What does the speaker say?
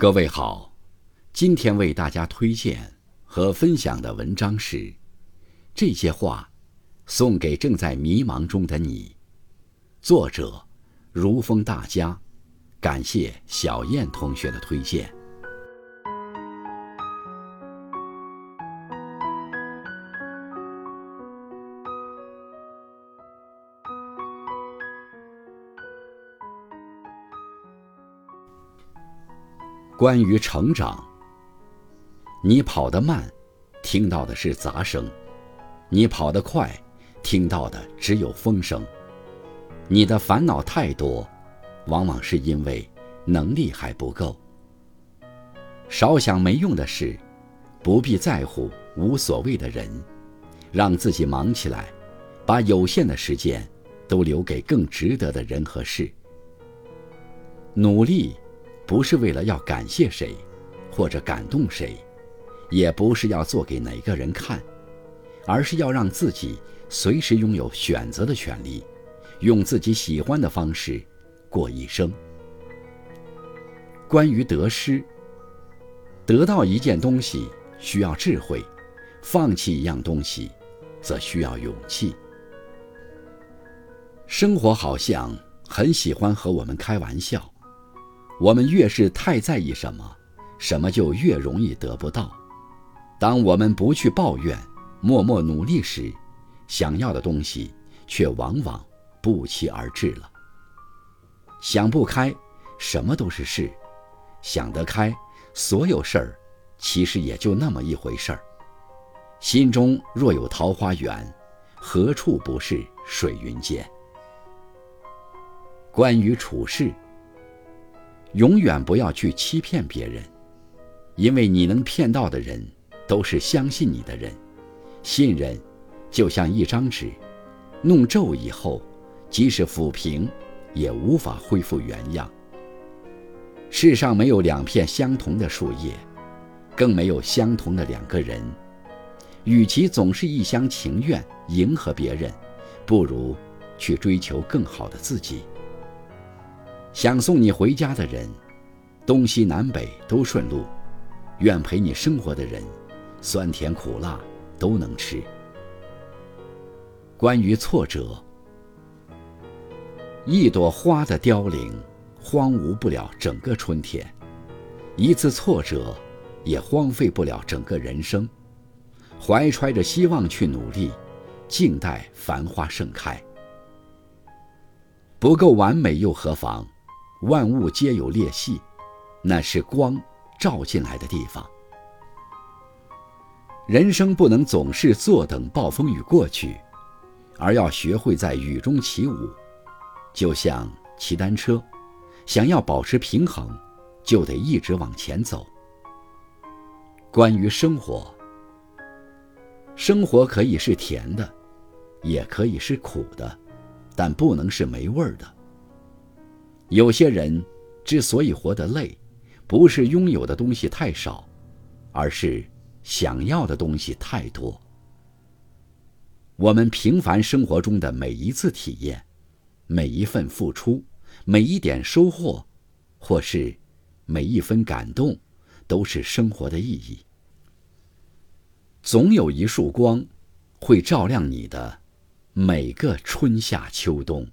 各位好，今天为大家推荐和分享的文章是《这些话送给正在迷茫中的你》，作者如风大家，感谢小燕同学的推荐。关于成长，你跑得慢，听到的是杂声；你跑得快，听到的只有风声。你的烦恼太多，往往是因为能力还不够。少想没用的事，不必在乎无所谓的人，让自己忙起来，把有限的时间都留给更值得的人和事。努力。不是为了要感谢谁，或者感动谁，也不是要做给哪个人看，而是要让自己随时拥有选择的权利，用自己喜欢的方式过一生。关于得失，得到一件东西需要智慧，放弃一样东西，则需要勇气。生活好像很喜欢和我们开玩笑。我们越是太在意什么，什么就越容易得不到。当我们不去抱怨，默默努力时，想要的东西却往往不期而至了。想不开，什么都是事；想得开，所有事儿其实也就那么一回事儿。心中若有桃花源，何处不是水云间？关于处事。永远不要去欺骗别人，因为你能骗到的人，都是相信你的人。信任就像一张纸，弄皱以后，即使抚平，也无法恢复原样。世上没有两片相同的树叶，更没有相同的两个人。与其总是一厢情愿迎合别人，不如去追求更好的自己。想送你回家的人，东西南北都顺路；愿陪你生活的人，酸甜苦辣都能吃。关于挫折，一朵花的凋零，荒芜不了整个春天；一次挫折，也荒废不了整个人生。怀揣着希望去努力，静待繁花盛开。不够完美又何妨？万物皆有裂隙，那是光照进来的地方。人生不能总是坐等暴风雨过去，而要学会在雨中起舞。就像骑单车，想要保持平衡，就得一直往前走。关于生活，生活可以是甜的，也可以是苦的，但不能是没味儿的。有些人之所以活得累，不是拥有的东西太少，而是想要的东西太多。我们平凡生活中的每一次体验，每一份付出，每一点收获，或是每一分感动，都是生活的意义。总有一束光，会照亮你的每个春夏秋冬。